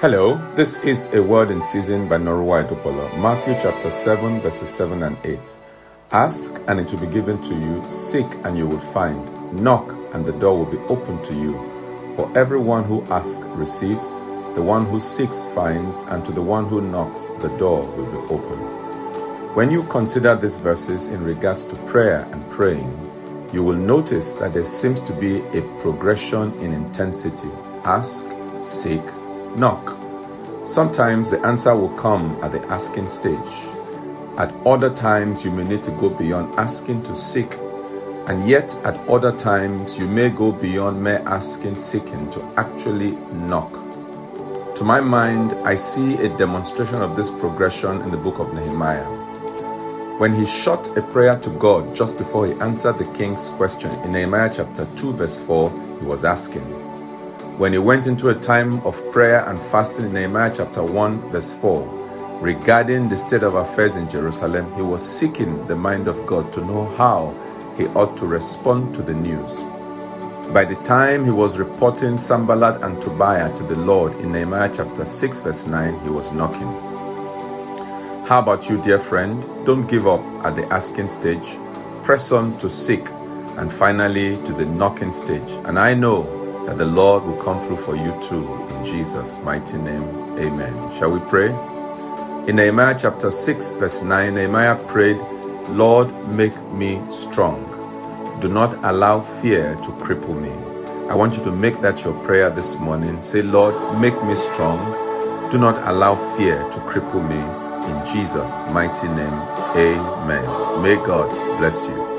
Hello, this is a word in season by Norua Edopolo. Matthew chapter 7, verses 7 and 8. Ask and it will be given to you, seek and you will find, knock and the door will be opened to you. For everyone who asks receives, the one who seeks finds, and to the one who knocks the door will be opened. When you consider these verses in regards to prayer and praying, you will notice that there seems to be a progression in intensity. Ask, seek, knock. Sometimes the answer will come at the asking stage. At other times, you may need to go beyond asking to seek, and yet at other times, you may go beyond mere asking, seeking to actually knock. To my mind, I see a demonstration of this progression in the book of Nehemiah. When he shot a prayer to God just before he answered the king's question in Nehemiah chapter 2, verse 4, he was asking, when he went into a time of prayer and fasting in Nehemiah chapter 1, verse 4, regarding the state of affairs in Jerusalem, he was seeking the mind of God to know how he ought to respond to the news. By the time he was reporting Sanballat and Tobiah to the Lord in Nehemiah chapter 6, verse 9, he was knocking. How about you, dear friend? Don't give up at the asking stage. Press on to seek and finally to the knocking stage. And I know that the Lord will come through for you too. In Jesus' mighty name, amen. Shall we pray? In Nehemiah chapter 6, verse 9, Nehemiah prayed, Lord, make me strong. Do not allow fear to cripple me. I want you to make that your prayer this morning. Say, Lord, make me strong. Do not allow fear to cripple me. In Jesus' mighty name, amen. May God bless you.